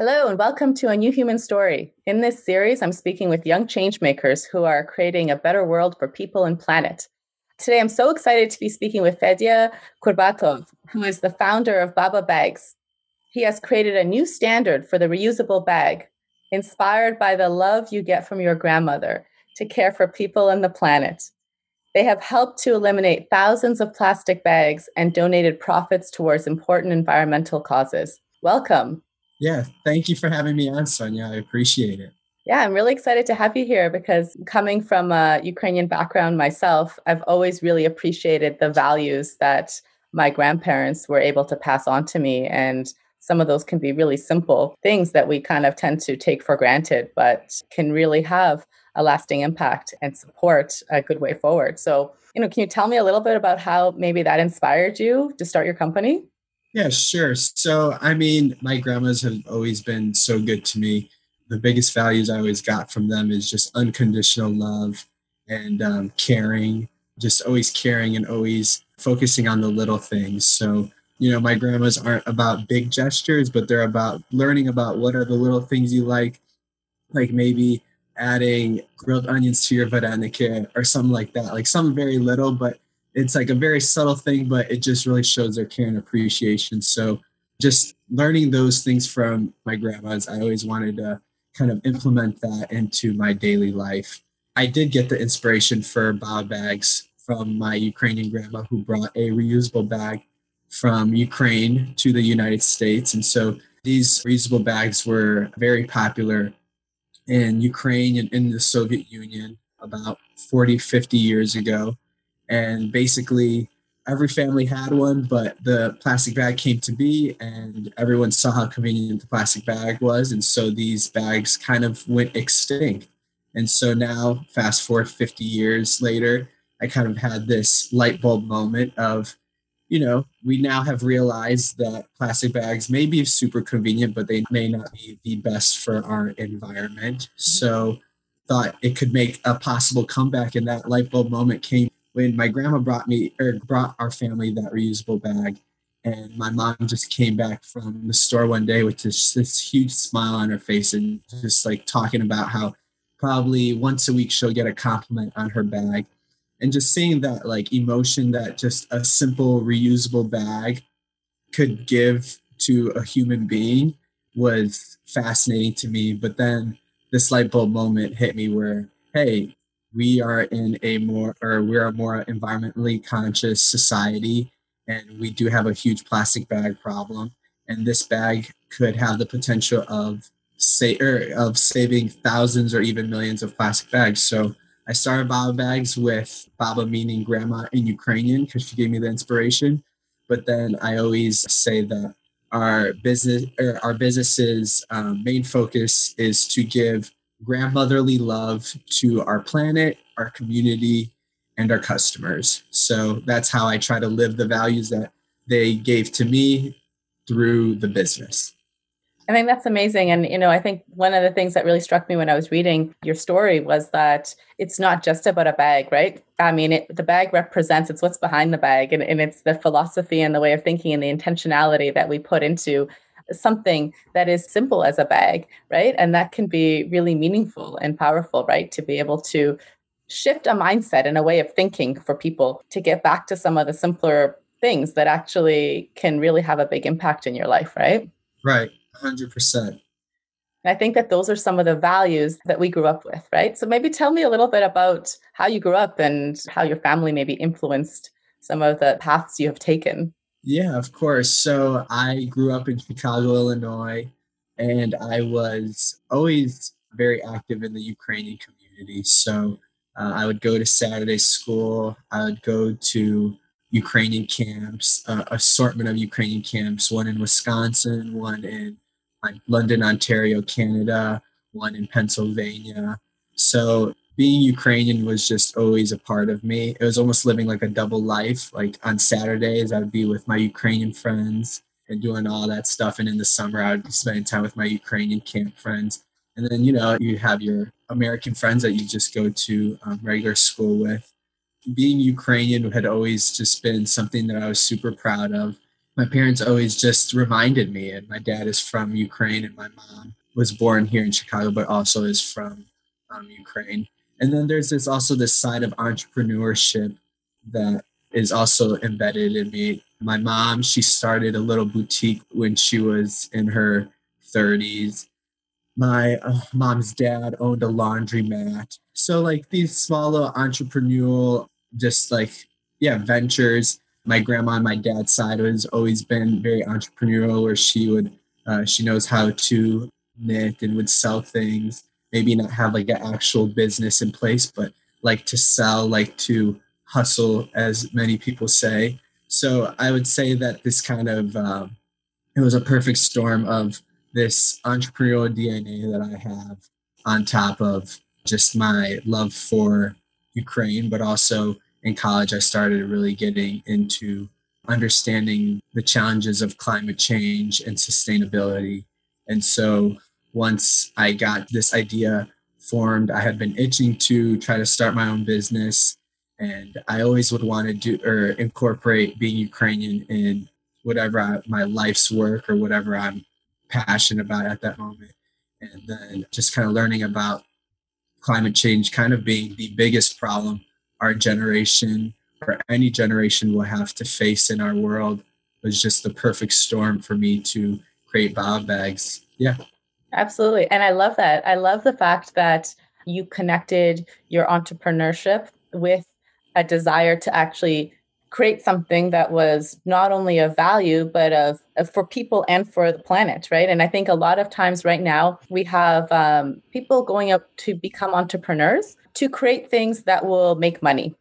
Hello, and welcome to A New Human Story. In this series, I'm speaking with young changemakers who are creating a better world for people and planet. Today, I'm so excited to be speaking with Fedia Kourbatov, who is the founder of Baba Bags. He has created a new standard for the reusable bag, inspired by the love you get from your grandmother to care for people and the planet. They have helped to eliminate thousands of plastic bags and donated profits towards important environmental causes. Welcome. Yeah, thank you for having me on, Sonia. I appreciate it. Yeah, I'm really excited to have you here because coming from a Ukrainian background myself, I've always really appreciated the values that my grandparents were able to pass on to me. And some of those can be really simple things that we kind of tend to take for granted, but can really have a lasting impact and support a good way forward. So, you know, can you tell me a little bit about how maybe that inspired you to start your company? Yeah, sure. So, I mean, my grandmas have always been so good to me. The biggest values I always got from them is just unconditional love and um, caring, just always caring and always focusing on the little things. So, you know, my grandmas aren't about big gestures, but they're about learning about what are the little things you like, like maybe adding grilled onions to your vareniki or something like that, like some very little, but it's like a very subtle thing, but it just really shows their care and appreciation. So just learning those things from my grandmas, I always wanted to kind of implement that into my daily life. I did get the inspiration for Baba bags from my Ukrainian grandma who brought a reusable bag from Ukraine to the United States. And so these reusable bags were very popular in Ukraine and in the Soviet Union about 40, 50 years ago and basically every family had one but the plastic bag came to be and everyone saw how convenient the plastic bag was. And so these bags kind of went extinct. And so now fast forward 50 years later i kind of had this light bulb moment of you know we now have realized that plastic bags may be super convenient but they may not be the best for our environment. Mm-hmm. so thought it could make a possible comeback and that light bulb moment came when my grandma brought me or brought our family that reusable bag and my mom just came back from the store one day with this, this huge smile on her face and just like talking about how probably once a week she'll get a compliment on her bag. And just seeing that like emotion that just a simple reusable bag could give to a human being was fascinating to me. But then this light bulb moment hit me where hey we are in a more or we're a more environmentally conscious society and we do have a huge plastic bag problem. And this bag could have the potential of say er, of saving thousands or even millions of plastic bags. So i started baba bags with baba meaning grandma in ukrainian because she gave me the inspiration. But then i always say that our business or our business's um, main focus is to give grandmotherly love to our planet, our community, and our customers. So that's how I try to live the values that they gave to me through the business. I think that's amazing. And, you know, I think one of the things that really struck me when I was reading your story was that it's not just about a bag, right? I mean, it, the bag represents, it's what's behind the bag, and, and it's the philosophy and the way of thinking and the intentionality that we put into something that is simple as a bag, right? And that can be really meaningful and powerful, right? To be able to shift a mindset and a way of thinking for people to get back to some of the simpler things that actually can really have a big impact in your life, right? Right, 100%. I think that those are some of the values that we grew up with, right? So maybe tell me a little bit about how you grew up and how your family maybe influenced some of the paths you have taken. Yeah, of course. So I grew up in Chicago, Illinois, and I was always very active in the Ukrainian community. So uh, I would go to Saturday school, I would go to Ukrainian camps, uh, assortment of Ukrainian camps, one in Wisconsin, one in London, Ontario, Canada, one in Pennsylvania. So being Ukrainian was just always a part of me. It was almost living like a double life. Like on Saturdays, I would be with my Ukrainian friends and doing all that stuff. And in the summer, I would be spending time with my Ukrainian camp friends. And then, you know, you have your American friends that you just go to um, regular school with. Being Ukrainian had always just been something that I was super proud of. my parents always just reminded me, and my dad is from Ukraine, and my mom was born here in Chicago, but also is from um, Ukraine. And then there's this also this side of entrepreneurship that is also embedded in me. My mom, she started a little boutique when she was in her 30s. My uh, mom's dad owned a laundromat. So, like these small little entrepreneurial, just like, yeah, ventures. My grandma on my dad's side has always been very entrepreneurial, where she would, uh, she knows how to knit and would sell things. Maybe not have like an actual business in place, but like to sell, like to hustle, as many people say. So I would say that this kind of um, it was a perfect storm of this entrepreneurial DNA that I have on top of just my love for Ukraine, but also in college, I started really getting into understanding the challenges of climate change and sustainability. And so once I got this idea formed, I had been itching to try to start my own business and I always would want to do or incorporate being Ukrainian in whatever I, my life's work or whatever I'm passionate about at that moment. And then just kind of learning about climate change kind of being the biggest problem our generation or any generation will have to face in our world was just the perfect storm for me to create Baba Bags. Yeah. Absolutely. And I love that. I love the fact that you connected your entrepreneurship with a desire to actually create something that was not only of value but of, of, for people and for the planet right and i think a lot of times right now we have um, people going up to become entrepreneurs to create things that will make money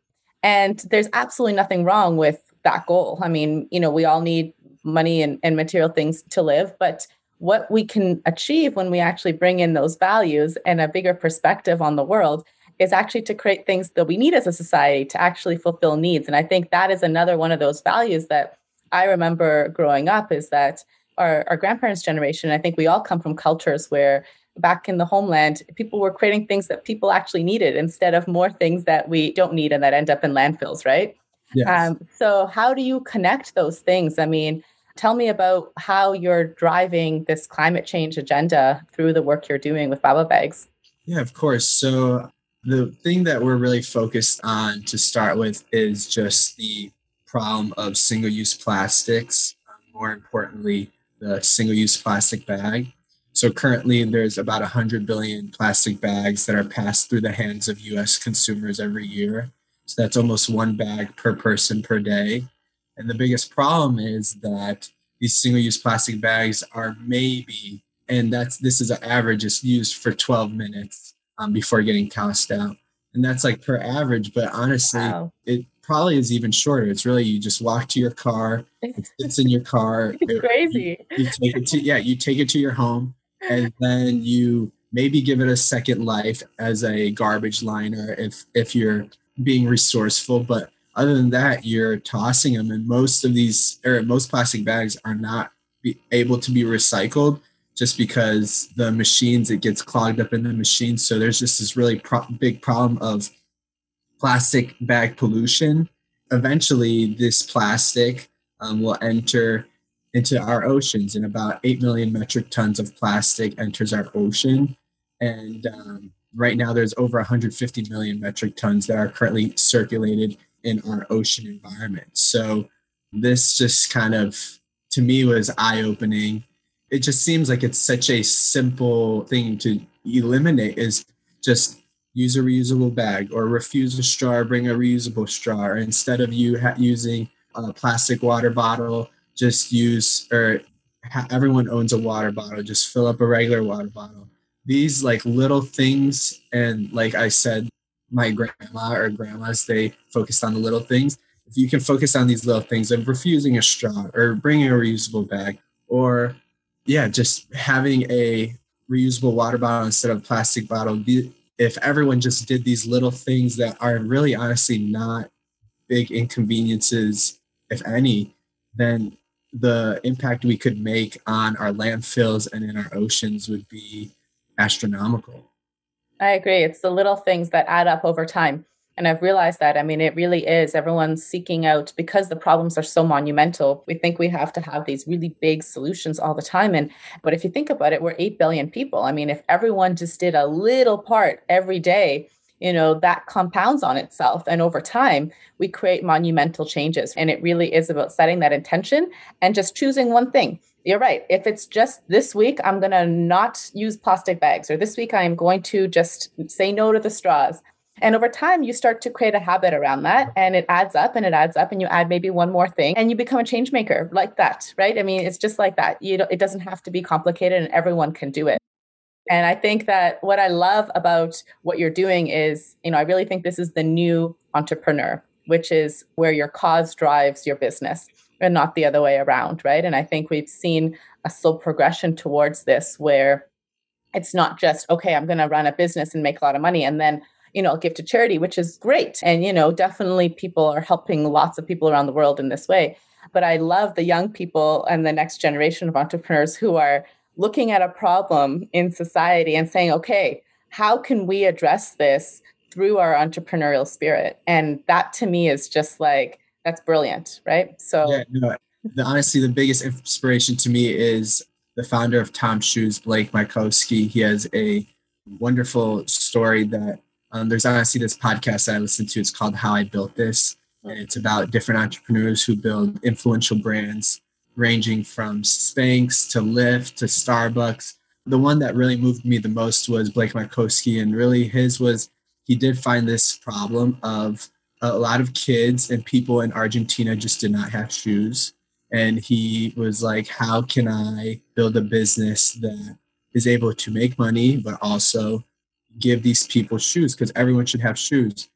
and there's absolutely nothing wrong with that goal i mean you know we all need money and, and material things to live but what we can achieve when we actually bring in those values and a bigger perspective on the world is actually to create things that we need as a society to actually fulfill needs. And I think that is another one of those values that I remember growing up is that our, our grandparents' generation, I think we all come from cultures where back in the homeland, people were creating things that people actually needed instead of more things that we don't need and that end up in landfills, right? Yes. Um, so, how do you connect those things? I mean, tell me about how you're driving this climate change agenda through the work you're doing with Baba Bags. Yeah, of course. So, the thing that we're really focused on to start with is just the problem of single use plastics, um, more importantly, the single use plastic bag. So currently, there's about 100 billion plastic bags that are passed through the hands of US consumers every year. So that's almost one bag per person per day. And the biggest problem is that these single use plastic bags are maybe, and that's this is an average, is used for 12 minutes um, before getting tossed out. And that's like per average, but honestly, wow. it probably is even shorter. It's really you just walk to your car, it's in your car. it's crazy. You, you take it to yeah, you take it to your home, and then you maybe give it a second life as a garbage liner if if you're being resourceful. But other than that, you're tossing them, and most of these or most plastic bags are not able to be recycled just because the machines it gets clogged up in the machines. So there's just this really pro- big problem of plastic bag pollution. Eventually this plastic um, will enter into our oceans and about 8 million metric tons of plastic enters our ocean. And um, right now there's over 150 million metric tons that are currently circulated in our ocean environment. So this just kind of to me was eye-opening. It just seems like it's such a simple thing to eliminate is just use a reusable bag or refuse a straw bring a reusable straw or instead of you ha- using a plastic water bottle just use or ha- everyone owns a water bottle just fill up a regular water bottle. These like little things and like i said my grandma or grandmas they focused on the little things if you can focus on these little things of refusing a straw or bringing a reusable bag or yeah, just having a reusable water bottle instead of a plastic bottle. If everyone just did these little things that are really honestly not big inconveniences, if any, then the impact we could make on our landfills and in our oceans would be astronomical. I agree. It's the little things that add up over time. And I've realized that, I mean, it really is everyone's seeking out because the problems are so monumental. We think we have to have these really big solutions all the time. And, but if you think about it, we're 8 billion people. I mean, if everyone just did a little part every day, you know, that compounds on itself. And over time, we create monumental changes. And it really is about setting that intention and just choosing one thing. You're right. If it's just this week, I'm going to not use plastic bags, or this week, I am going to just say no to the straws. And over time, you start to create a habit around that and it adds up and it adds up and you add maybe one more thing and you become a change maker like that, right? I mean, it's just like that. You it doesn't have to be complicated and everyone can do it. And I think that what I love about what you're doing is, you know, I really think this is the new entrepreneur, which is where your cause drives your business and not the other way around, right? And I think we've seen a slow progression towards this where it's not just, okay, I'm going to run a business and make a lot of money and then you know, I'll give to charity, which is great. And, you know, definitely people are helping lots of people around the world in this way. But I love the young people and the next generation of entrepreneurs who are looking at a problem in society and saying, okay, how can we address this through our entrepreneurial spirit? And that to me is just like, that's brilliant, right? So, yeah, no, the, honestly, the biggest inspiration to me is the founder of Tom Shoes, Blake Mycoskie. He has a wonderful story that um, there's honestly this podcast that I listen to. It's called How I Built This. And it's about different entrepreneurs who build influential brands, ranging from Spanx to Lyft to Starbucks. The one that really moved me the most was Blake Mycoskie. And really, his was he did find this problem of a lot of kids and people in Argentina just did not have shoes. And he was like, How can I build a business that is able to make money, but also give these people shoes because everyone should have shoes.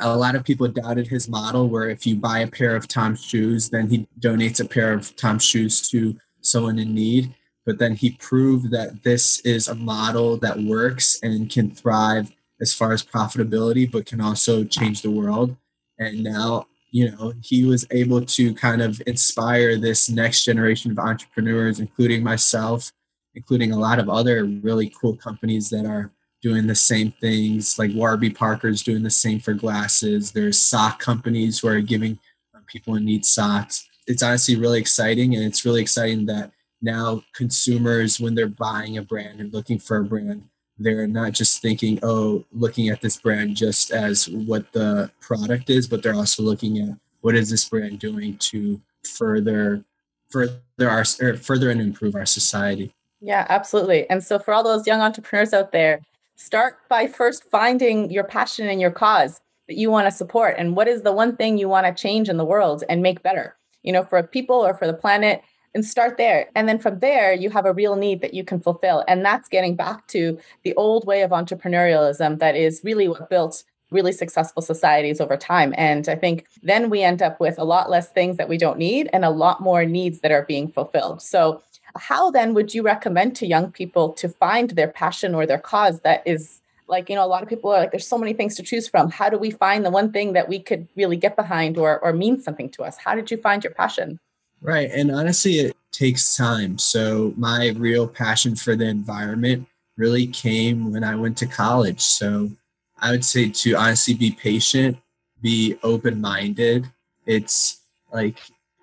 A lot of people doubted his model where if you buy a pair of Tom's shoes, then he donates a pair of Tom's shoes to someone in need. But then he proved that this is a model that works and can thrive as far as profitability, but can also change the world. And now, you know, he was able to kind of inspire this next generation of entrepreneurs, including myself, including a lot of other really cool companies that are doing the same things. Like Warby Parker's doing the same for glasses. There's sock companies who are giving people in need socks. It's honestly really exciting, and it's really exciting that now consumers, when they're buying a brand and looking for a brand, they're not just thinking, oh, looking at this brand just as what the product is, but they're also looking at what is this brand doing to further further our further and improve our society. Yeah, absolutely. And so for all those young entrepreneurs out there, Start by first finding your passion and your cause that you want to support and what is the one thing you want to change in the world and make better, you know, for people or for the planet and start there. And then from there, you have a real need that you can fulfill. And that's getting back to the old way of entrepreneurialism that is really what built really successful societies over time. And I think then we end up with a lot less things that we don't need and a lot more needs that are being fulfilled. So how then would you recommend to young people to find their passion or their cause that is like you know a lot of people are like there's so many things to choose from how do we find the one thing that we could really get behind or or mean something to us how did you find your passion right and honestly it takes time. So my real passion for the environment really came when i went to college. So i would say to honestly be patient be open minded it's like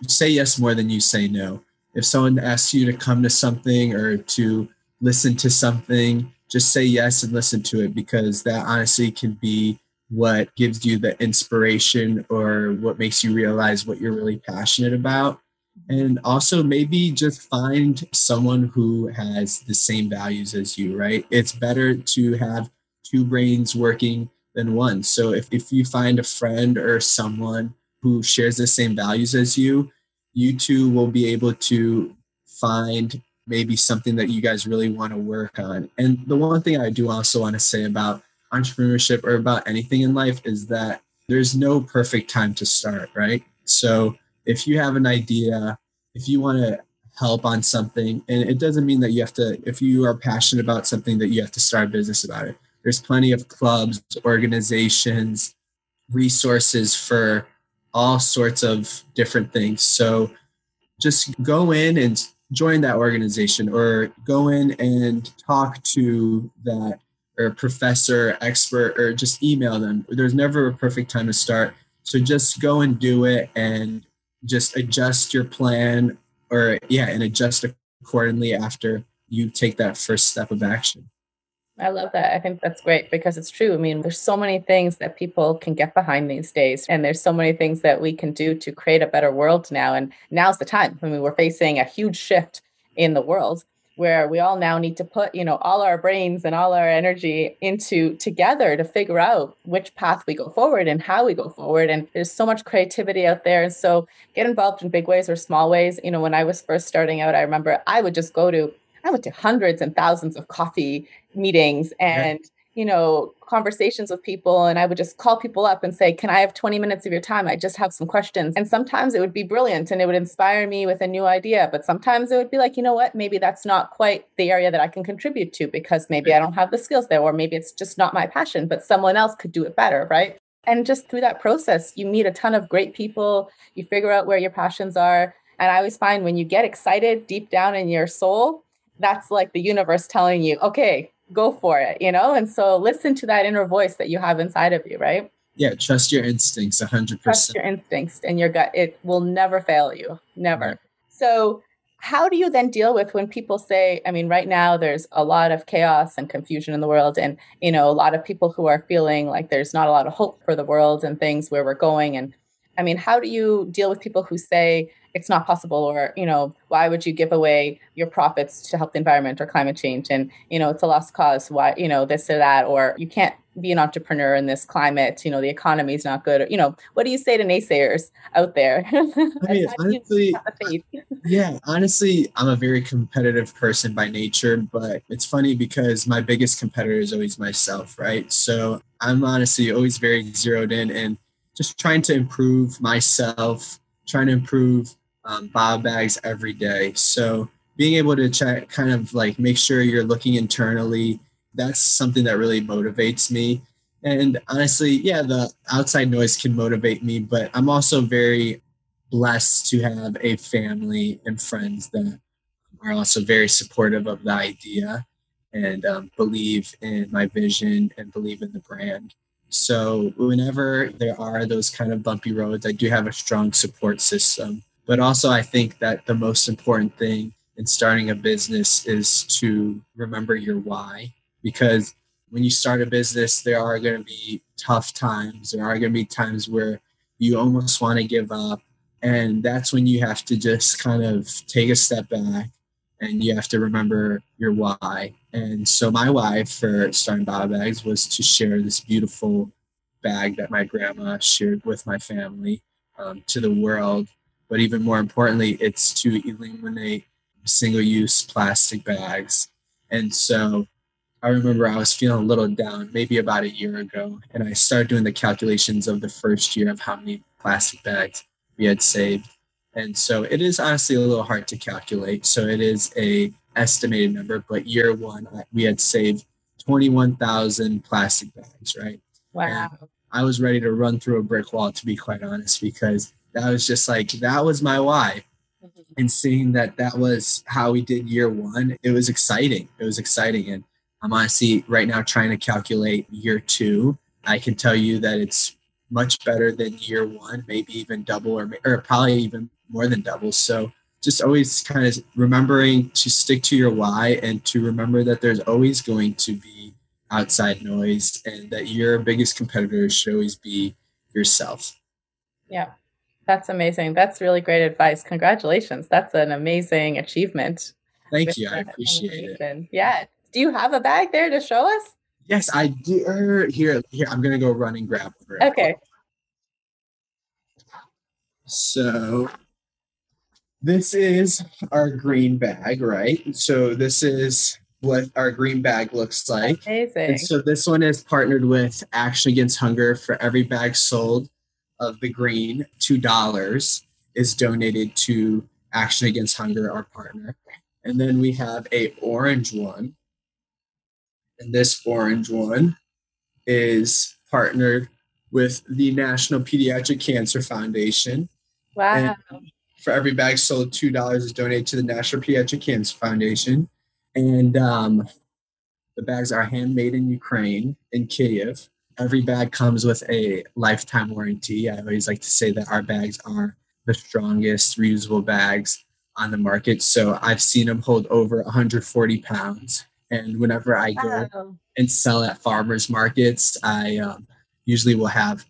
say yes more than you say no. If someone asks you to come to something or to listen to something, just say yes and listen to it because that honestly can be what gives you the inspiration or what makes you realize what you're really passionate about. And also, maybe just find someone who has the same values as you, right? It's better to have two brains working than one. So, if, if you find a friend or someone who shares the same values as you, you two will be able to find maybe something that you guys really want to work on. And the one thing I do also want to say about entrepreneurship or about anything in life is that there's no perfect time to start, right? So if you have an idea, if you want to help on something, and it doesn't mean that you have to, if you are passionate about something, that you have to start a business about it. There's plenty of clubs, organizations, resources for all sorts of different things. So just go in and join that organization or go in and talk to that or professor, expert, or just email them. There's never a perfect time to start. So just go and do it and just adjust your plan or, yeah, and adjust accordingly after you take that first step of action. I love that. I think that's great because it's true. I mean, there's so many things that people can get behind these days, and there's so many things that we can do to create a better world now. And now's the time. I mean, we're facing a huge shift in the world where we all now need to put you know all our brains and all our energy into together to figure out which path we go forward and how we go forward. And there's so much creativity out there. And so get involved in big ways or small ways. You know when i was first starting out i remember i would just go to i went to hundreds and thousands of coffee meetings and yeah you know, conversations with people and I would just call people up and say, Can I have 20 minutes of your time? I just have some questions. And sometimes it would be brilliant and it would inspire me with a new idea. But sometimes it would be like, you know what, maybe that's not quite the area that I can contribute to because maybe I don't have the skills there, or maybe it's just not my passion, but someone else could do it better, right? And just through that process, you meet a ton of great people, you figure out where your passions are. And I always find when you get excited deep down in your soul, that's like the universe telling you, okay, go for it, you know? And so listen to that inner voice that you have inside of you, right? Yeah, trust your instincts 100%. Trust your instincts and your gut. It will never fail you, never. Right. So, how do you then deal with when people say, I mean, right now there's a lot of chaos and confusion in the world, and, you know, a lot of people who are feeling like there's not a lot of hope for the world and things where we're going. And I mean, how do you deal with people who say, it's not possible or you know why would you give away your profits to help the environment or climate change? And you know it's a lost cause. Why you know this or that or you can't be an entrepreneur in this climate. You know the economy is not good. Or, you know what do you say to naysayers out there? I mean, honestly, yeah honestly i'm a very competitive person by nature but it's funny because my biggest competitor is always myself right? So i'm honestly always very zeroed in and just trying to improve myself trying to improve um, bags every day. So being able to check, kind of like make sure you're looking internally, that's something that really motivates me. And honestly, yeah, the outside noise can motivate me, but I'm also very blessed to have a family and friends that are also very supportive of the idea and um, believe in my vision and believe in the brand. So whenever there are those kind of bumpy roads, I do have a strong support system but also, I think that the most important thing in starting a business is to remember your why. Because when you start a business, there are going to be tough times. There are going to be times where you almost want to give up. And that's when you have to just kind of take a step back and you have to remember your why. And so, my why for starting Baba Bags was to share this beautiful bag that my grandma shared with my family um, to the world but even more importantly, it's to eliminate single use plastic bags. And so I remember I was feeling a little down maybe about a year ago, and I started doing the calculations of the first year of how many plastic bags we had saved. And so it is honestly a little hard to calculate. So it is a estimated number, but year one we had saved 21,000 plastic bags, right? Wow. And I was ready to run through a brick wall to be quite honest because that was just like that was my why mm-hmm. and seeing that that was how we did year one it was exciting it was exciting and i'm honestly right now trying to calculate year two i can tell you that it's much better than year one maybe even double or, or probably even more than doubles. so just always kind of remembering to stick to your why and to remember that there's always going to be outside noise and that your biggest competitor should always be yourself yeah that's amazing. That's really great advice. Congratulations. That's an amazing achievement. Thank you. I appreciate it. Yeah. Do you have a bag there to show us? Yes, I do. Er, here, here. I'm gonna go run and grab it. Okay. So this is our green bag, right? So this is what our green bag looks like. Amazing. And so this one is partnered with Action Against Hunger for every bag sold of the green, $2 is donated to Action Against Hunger, our partner. And then we have a orange one. And this orange one is partnered with the National Pediatric Cancer Foundation. Wow. And for every bag sold, $2 is donated to the National Pediatric Cancer Foundation. And um, The bags are handmade in Ukraine, in Kiev. Every bag comes with a lifetime warranty. I always like to say that our bags are the strongest reusable bags on the market. So I've seen them hold over 140 pounds. And whenever I go wow. and sell at farmers markets, I um, usually will have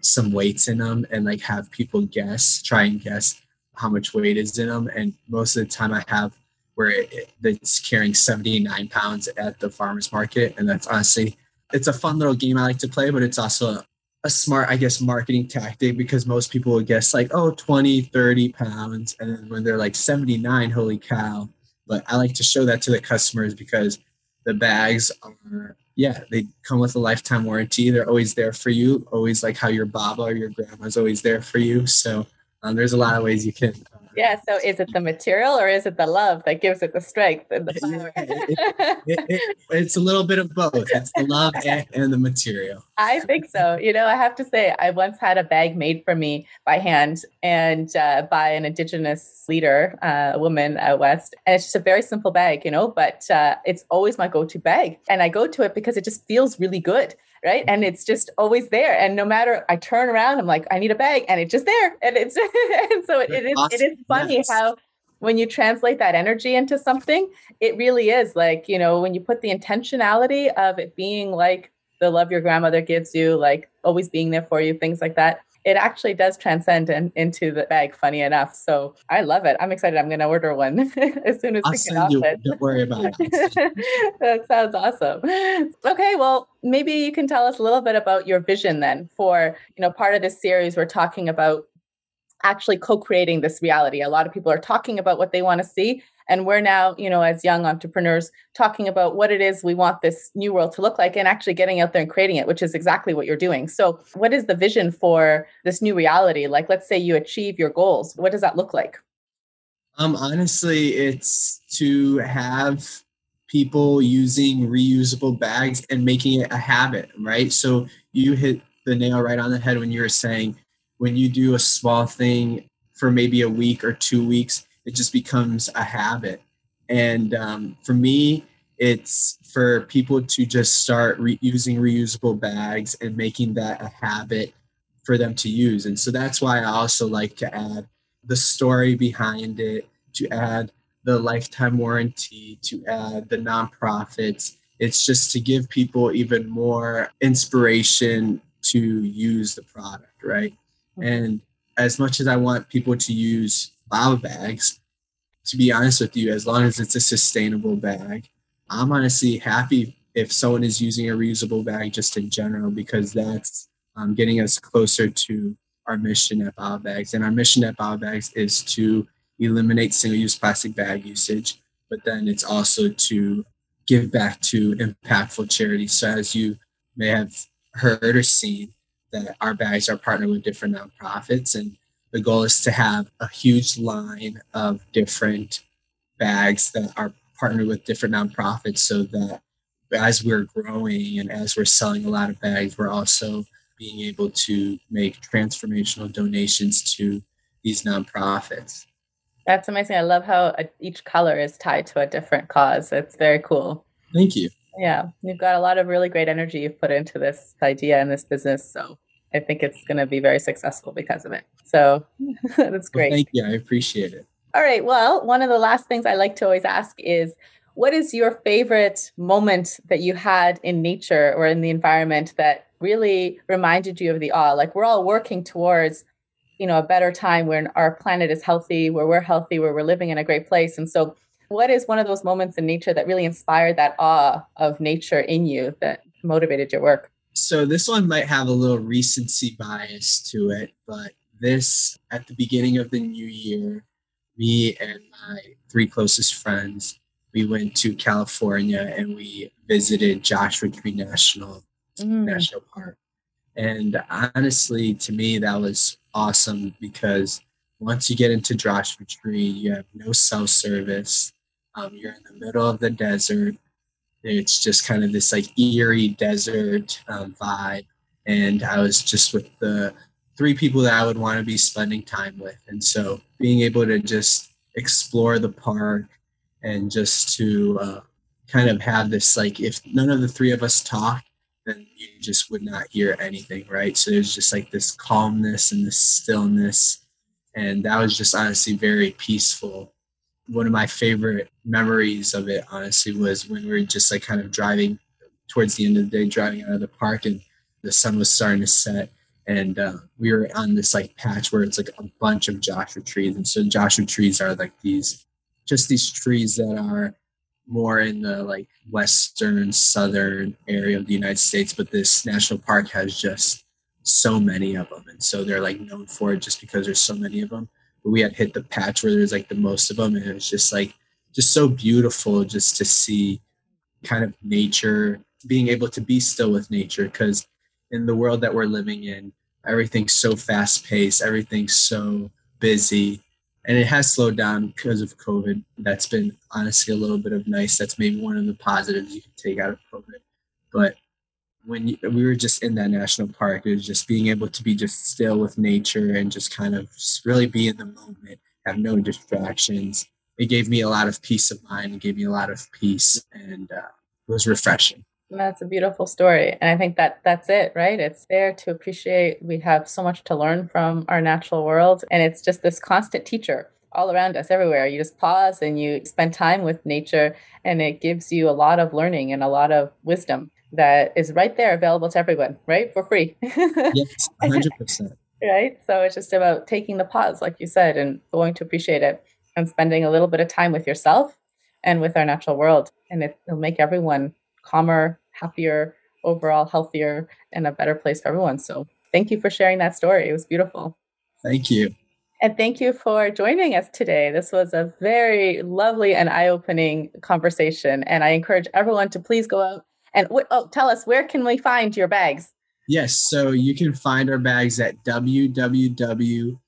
some weights in them and like have people guess, try and guess how much weight is in them. And most of the time I have where it, it's carrying 79 pounds at the farmers market. And that's honestly, it's a fun little game I like to play, but it's also a smart, I guess, marketing tactic because most people would guess like, oh, 20, 30 pounds. And then when they're like 79, holy cow. But I like to show that to the customers because the bags are, yeah, they come with a lifetime warranty. They're always there for you, always like how your baba or your grandma's always there for you. So um, there's a lot of ways you can yeah. So is it the material or is it the love that gives it the strength and the power? it, it, it, it's a little bit of both. It's the love and, and, the material. I think so. You know, I have to say, I once had a bag made for me by hand and uh, by an indigenous leader, uh, a woman out west. And it's just a very simple bag, you know, but uh, it's always my go to bag. And I go to it because it just feels really good right and it's just always there and no matter i turn around i'm like i need a bag and it's just there and it's and so it, it is awesome. it is funny yes. how when you translate that energy into something it really is like you know when you put the intentionality of it being like the love your grandmother gives you like always being there for you things like that it actually does transcend in, into the bag, funny enough. So I love it. I'm excited. I'm going to order one as soon as I'll we get off you, it. Don't worry about it. that sounds awesome. Okay, well, maybe you can tell us a little bit about your vision then for, you know, part of this series we're talking about actually co-creating this reality. A lot of people are talking about what they want to see and we're now, you know, as young entrepreneurs talking about what it is we want this new world to look like and actually getting out there and creating it, which is exactly what you're doing. So, what is the vision for this new reality? Like let's say you achieve your goals. What does that look like? Um honestly, it's to have people using reusable bags and making it a habit, right? So you hit the nail right on the head when you were saying when you do a small thing for maybe a week or two weeks, it just becomes a habit. And um, for me, it's for people to just start re- using reusable bags and making that a habit for them to use. And so that's why I also like to add the story behind it, to add the lifetime warranty, to add the nonprofits. It's just to give people even more inspiration to use the product, right? And as much as I want people to use baba bags, to be honest with you, as long as it's a sustainable bag, I'm honestly happy if someone is using a reusable bag just in general because that's um, getting us closer to our mission at Baba Bags. And our mission at Baba Bags is to eliminate single-use plastic bag usage, but then it's also to give back to impactful charities. So as you may have heard or seen, that our bags are partnered with different nonprofits and the goal is to have a huge line of different bags that are partnered with different nonprofits so that as we're growing and as we're selling a lot of bags we're also being able to make transformational donations to these nonprofits. That's amazing. I love how uh, each color is tied to a different cause. It's very cool. Thank you. Yeah you've got a lot of really great energy you've put into this idea and this business so I think it's going to be very successful because of it. So that's great. Well, thank you. I appreciate it. All right. Well, one of the last things I like to always ask is what is your favorite moment that you had in nature or in the environment that really reminded you of the awe? Like we're all working towards, you know, a better time when our planet is healthy, where we're healthy, where we're living in a great place. And so what is one of those moments in nature that really inspired that awe of nature in you that motivated your work? So this one might have a little recency bias to it, but this at the beginning of the new year, me and my three closest friends, we went to California and we visited Joshua Tree National mm. National Park. And honestly, to me, that was awesome because once you get into Joshua Tree, you have no cell service. Um, you're in the middle of the desert. It's just kind of this like eerie desert um, vibe. And I was just with the three people that I would want to be spending time with. And so being able to just explore the park and just to uh, kind of have this like if none of the three of us talk, then you just would not hear anything, right? So there's just like this calmness and this stillness. And that was just honestly very peaceful. One of my favorite memories of it, honestly, was when we were just like kind of driving towards the end of the day, driving out of the park, and the sun was starting to set. And uh, we were on this like patch where it's like a bunch of Joshua trees. And so Joshua trees are like these, just these trees that are more in the like western southern area of the united states but this national park has just so many of them and so they're like known for it just because there's so many of them but we had hit the patch where there's like the most of them and it was just like just so beautiful just to see kind of nature being able to be still with nature because in the world that we're living in everything's so fast paced everything's so busy and it has slowed down because of COVID. That's been honestly a little bit of nice. That's maybe one of the positives you can take out of COVID. But when you, we were just in that national park, it was just being able to be just still with nature and just kind of just really be in the moment, have no distractions. It gave me a lot of peace of mind. It gave me a lot of peace, and uh, it was refreshing. That's a beautiful story. And I think that that's it, right? It's there to appreciate. We have so much to learn from our natural world. And it's just this constant teacher all around us, everywhere. You just pause and you spend time with nature, and it gives you a lot of learning and a lot of wisdom that is right there available to everyone, right? For free. yes, 100%. right? So it's just about taking the pause, like you said, and going to appreciate it and spending a little bit of time with yourself and with our natural world. And it, it'll make everyone calmer, happier, overall healthier, and a better place for everyone. So thank you for sharing that story. It was beautiful. Thank you. And thank you for joining us today. This was a very lovely and eye opening conversation. And I encourage everyone to please go out and oh, tell us where can we find your bags? Yes, so you can find our bags at www.baba,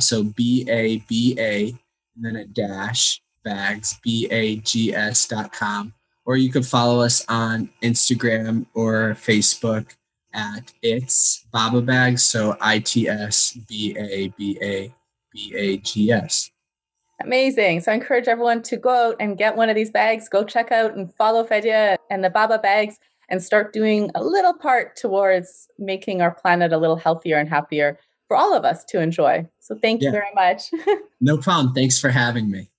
so B A B A, and then a dash bags, B A G S dot com or you can follow us on Instagram or Facebook at it's Baba Bags. So I T S B A B A B A G S. Amazing. So I encourage everyone to go out and get one of these bags. Go check out and follow Fedia and the Baba Bags and start doing a little part towards making our planet a little healthier and happier for all of us to enjoy. So thank you yeah. very much. no problem. Thanks for having me.